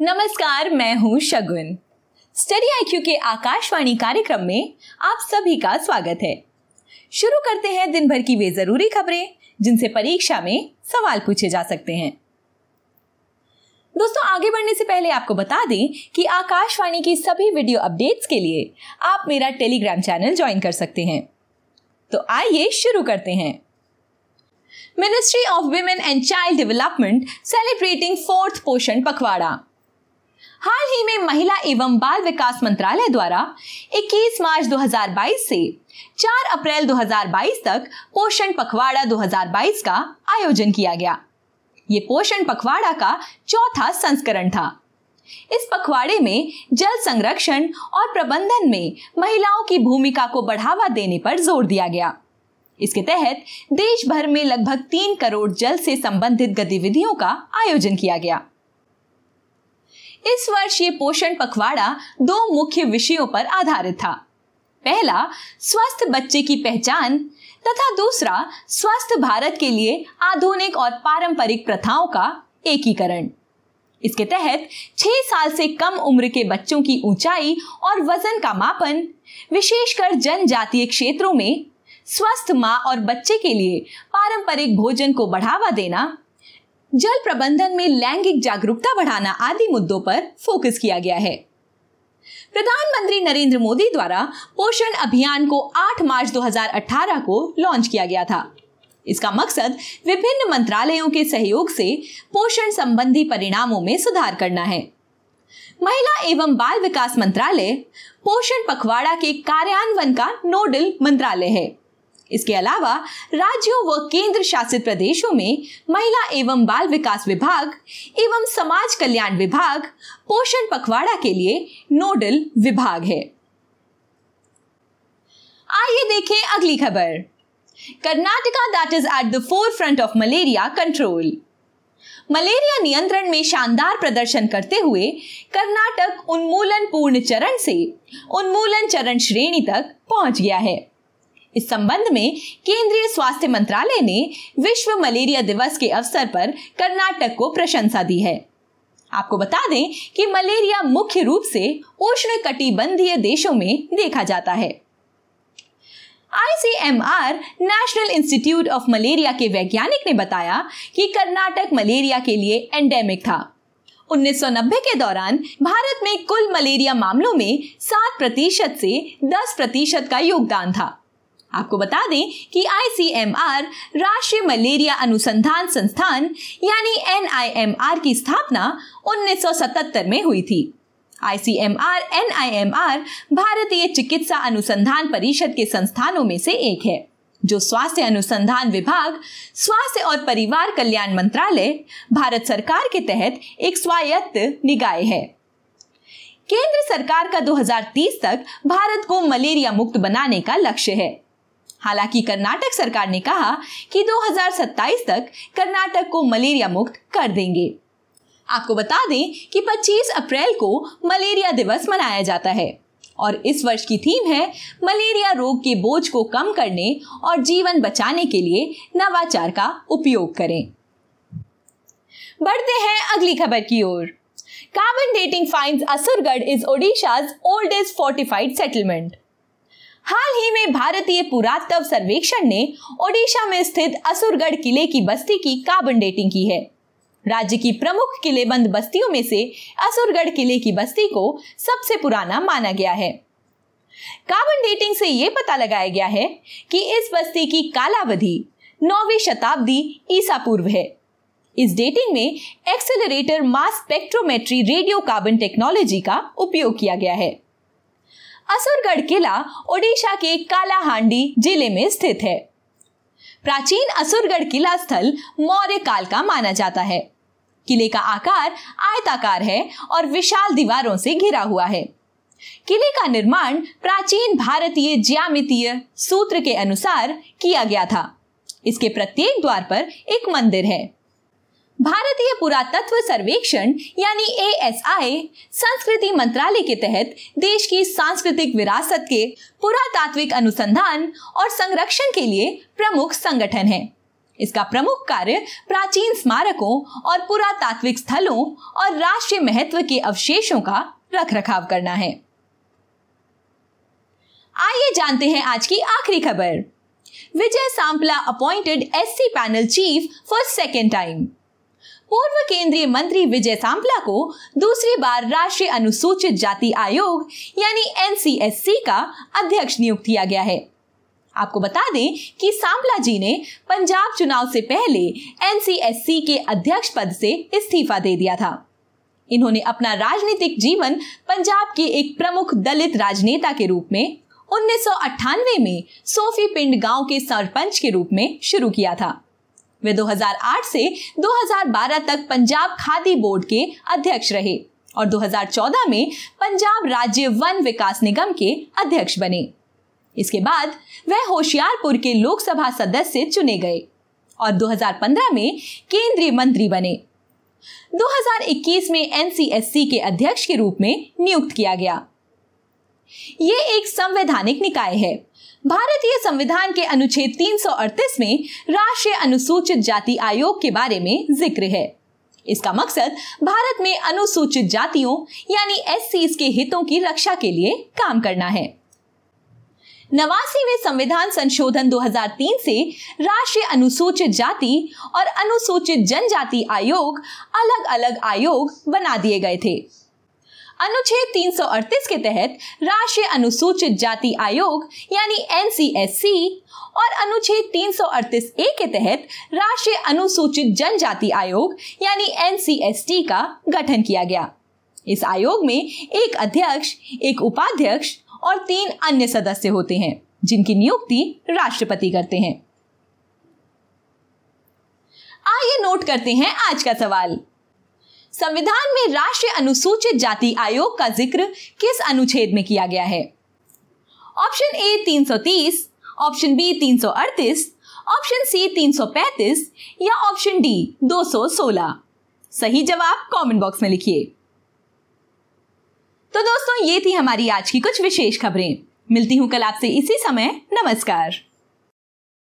नमस्कार, मैं हूँ शगुन। स्टडी आईक्यू के आकाशवाणी कार्यक्रम में आप सभी का स्वागत है। शुरू करते हैं दिन भर की वे ज़रूरी खबरें, जिनसे परीक्षा में सवाल पूछे जा सकते हैं। दोस्तों, आगे बढ़ने से पहले आपको बता दें कि आकाशवाणी की सभी वीडियो अपडेट्स के लिए आप मेरा टेलीग्राम चैनल ज्वाइन कर सकते हैं। तो आइए शुरू करते हैं। Ministry of women and child development celebrating fourth Poshan Pakhwada. हाल ही में महिला एवं बाल विकास मंत्रालय द्वारा 21 मार्च 2022 से 4 अप्रैल 2022 तक पोषण पखवाड़ा 2022 का आयोजन किया गया। ये पोषण पखवाड़ा का चौथा संस्करण था। इस पखवाड़े में जल संरक्षण और प्रबंधन में महिलाओं की भूमिका को बढ़ावा देने पर ज़ोर दिया गया। इसके तहत देश भर में लगभग तीन करोड़ जल से संबंधित गतिविधियों का आयोजन किया गया। इस वर्ष ये पोषण पखवाड़ा दो मुख्य विषयों पर आधारित था। पहला, स्वस्थ बच्चे की पहचान तथा दूसरा, स्वस्थ भारत के लिए आधुनिक और पारंपरिक प्रथाओं का एकीकरण। इसके तहत छह साल से कम उम्र के बच्चों की ऊंचाई और वज़न का मापन, विशेषकर जनजातीय क्षेत्रों में स्वस्थ माँ और बच्चे के लिए पारंपरिक भोजन को बढ़ावा देना जल प्रबंधन में लैंगिक जागरूकता बढ़ाना आदि मुद्दों पर फोकस किया गया है। प्रधानमंत्री नरेंद्र मोदी द्वारा पोषण अभियान को 8 मार्च 2018 को लॉन्च किया गया था। इसका मकसद विभिन्न मंत्रालयों के सहयोग से पोषण संबंधी परिणामों में सुधार करना है। महिला एवं बाल विकास मंत्रालय पोषण पखवाड़ा के कार्यान्वयन का नोडल मंत्रालय है। इसके अलावा, राज्यों व केंद्र शासित प्रदेशों में महिला एवं बाल विकास विभाग एवं समाज कल्याण विभाग, पोषण पखवाड़ा के लिए नोडल विभाग है। आइए देखें अगली खबर। Karnataka that is at the forefront of malaria control malaria नियंत्रण में शानदार प्रदर्शन करते हुए कर्नाटक उन्मूलन पूर्ण चरण से उन्मूलन चरण श्रेणी तक पहुँच गया है। इस संबंध में केंद्रीय स्वास्थ्य मंत्रालय ने विश्व मलेरिया दिवस के अवसर पर कर्नाटक को प्रशंसा दी है। आपको बता दें कि मलेरिया मुख्य रूप से उष्ण कटिबंधीय देशों में देखा जाता है। ICMR, national institute of malaria के वैज्ञानिक ने बताया कि कर्नाटक मलेरिया के लिए एंडेमिक था। 1990 के दौरान भारत में कुल मलेरिया मामलों में 7 प्रतिशत से 10 प्रतिशत का योगदान था। आपको बता दें कि आईसीएमआर राष्ट्रीय मलेरिया अनुसंधान संस्थान, यानी एनआईएमआर की स्थापना 1977 में हुई थी। आईसीएमआर एनआईएमआर भारतीय चिकित्सा अनुसंधान परिषद के संस्थानों में से एक है, जो स्वास्थ्य अनुसंधान विभाग, स्वास्थ्य और परिवार कल्याण मंत्रालय, भारत सरकार के तहत एक स्वायत्त निकाय है। केंद्र सरकार का 2030 तक भारत को मलेरिया मुक्त बनाने का लक्ष्य है। हालाँकि कर्नाटक सरकार ने कहा कि 2027 तक कर्नाटक को मलेरिया मुक्त कर देंगे। आपको बता दें कि 25 अप्रैल को मलेरिया दिवस मनाया जाता है और इस वर्ष की थीम है मलेरिया रोग के बोझ को कम करने और जीवन बचाने के लिए नवाचार का उपयोग करें। बढ़ते हैं अगली खबर की ओर। Carbon dating finds Asurgarh is Odisha's oldest fortified settlement हाल ही में भारतीय पुरातत्व सर्वेक्षण ने ओडिशा में स्थित असुरगढ़ किले की बस्ती की कार्बन डेटिंग की है। राज्य की प्रमुख किलेबंद बस्तियों में से असुरगढ़ किले की बस्ती को सबसे पुराना माना गया है। कार्बन डेटिंग से यह पता लगाया गया है कि इस बस्ती की कालावधि नौवीं शताब्दी ईसा पूर्व है। इस डेटिंग में accelerator mass spectrometry radiocarbon technology का उपयोग किया गया है। असुरगढ़ किला ओडिशा के कालाहांडी ज़िले में स्थित है। प्राचीन असुरगढ़ किला स्थल मौर्य काल का माना जाता है। किले का आकार आयताकार है और विशाल दीवारों से घिरा हुआ है। किले का निर्माण प्राचीन भारतीय ज्यामितीय सूत्र के अनुसार किया गया था। इसके प्रत्येक द्वार पर एक मंदिर है। भारतीय पुरातत्व सर्वेक्षण, यानी एएसआई संस्कृति मंत्रालय के तहत देश की सांस्कृतिक विरासत के पुरातात्विक अनुसंधान और संरक्षण के लिए प्रमुख संगठन है। इसका प्रमुख कार्य प्राचीन स्मारकों और पुरातात्विक स्थलों और राष्ट्रीय महत्व के अवशेषों का रख रखाव करना है। आइए जानते हैं आज की आखिरी खबर। Vijay Sampla appointed SC panel chief for second time पूर्व केंद्रीय मंत्री विजय सांपला को दूसरी बार राष्ट्रीय अनुसूचित जाति आयोग, यानी एनसीएससी का अध्यक्ष नियुक्त किया गया है। आपको बता दें कि सांपला जी ने पंजाब चुनाव से पहले एनसीएससी के अध्यक्ष पद से इस्तीफा दे दिया था। इन्होंने अपना राजनीतिक जीवन पंजाब के एक प्रमुख दलित राजनेता के रूप में, उन्नीस सौ अट्ठानवे में सोफी पिंड गाँव के सरपंच के रूप में शुरू किया था। वे 2008 से 2012 तक पंजाब खादी बोर्ड के अध्यक्ष रहे और 2014 में पंजाब राज्य वन विकास निगम के अध्यक्ष बने। इसके बाद वह होशियारपुर के लोकसभा सदस्य चुने गए और 2015 में केंद्रीय मंत्री बने। 2021 में एनसीएससी के अध्यक्ष के रूप में नियुक्त किया गया। ये एक संवैधानिक निकाय है। भारतीय संविधान के अनुच्छेद 338 में राष्ट्रीय अनुसूचित जाति आयोग के बारे में ज़िक्र है। इसका मकसद भारत में अनुसूचित जातियों, यानी एस के हितों की रक्षा के लिए काम करना है। नवासीवें संविधान संशोधन 2003 से राष्ट्रीय अनुसूचित जाति और अनुसूचित जनजाति आयोग अलग अलग आयोग बना दिए गए थे। अनुच्छेद 338 के तहत राष्ट्रीय अनुसूचित जाति आयोग, यानी एनसीएससी और अनुच्छेद 338 ए के तहत राष्ट्रीय अनुसूचित जनजाति आयोग, यानी एनसीएसटी का गठन किया गया। इस आयोग में एक अध्यक्ष, एक उपाध्यक्ष और तीन अन्य सदस्य होते हैं, जिनकी नियुक्ति राष्ट्रपति करते हैं। आइए नोट करते हैं आज का सवाल। संविधान में राष्ट्रीय अनुसूचित जाति आयोग का ज़िक्र किस अनुच्छेद में किया गया है? Option A 330, option B 338, option C 335 या ऑप्शन डी 216 सही जवाब कमेंट बॉक्स में लिखिए। तो दोस्तों ये थी हमारी आज की कुछ विशेष खबरें। मिलती हूँ कल आपसे इसी समय। नमस्कार।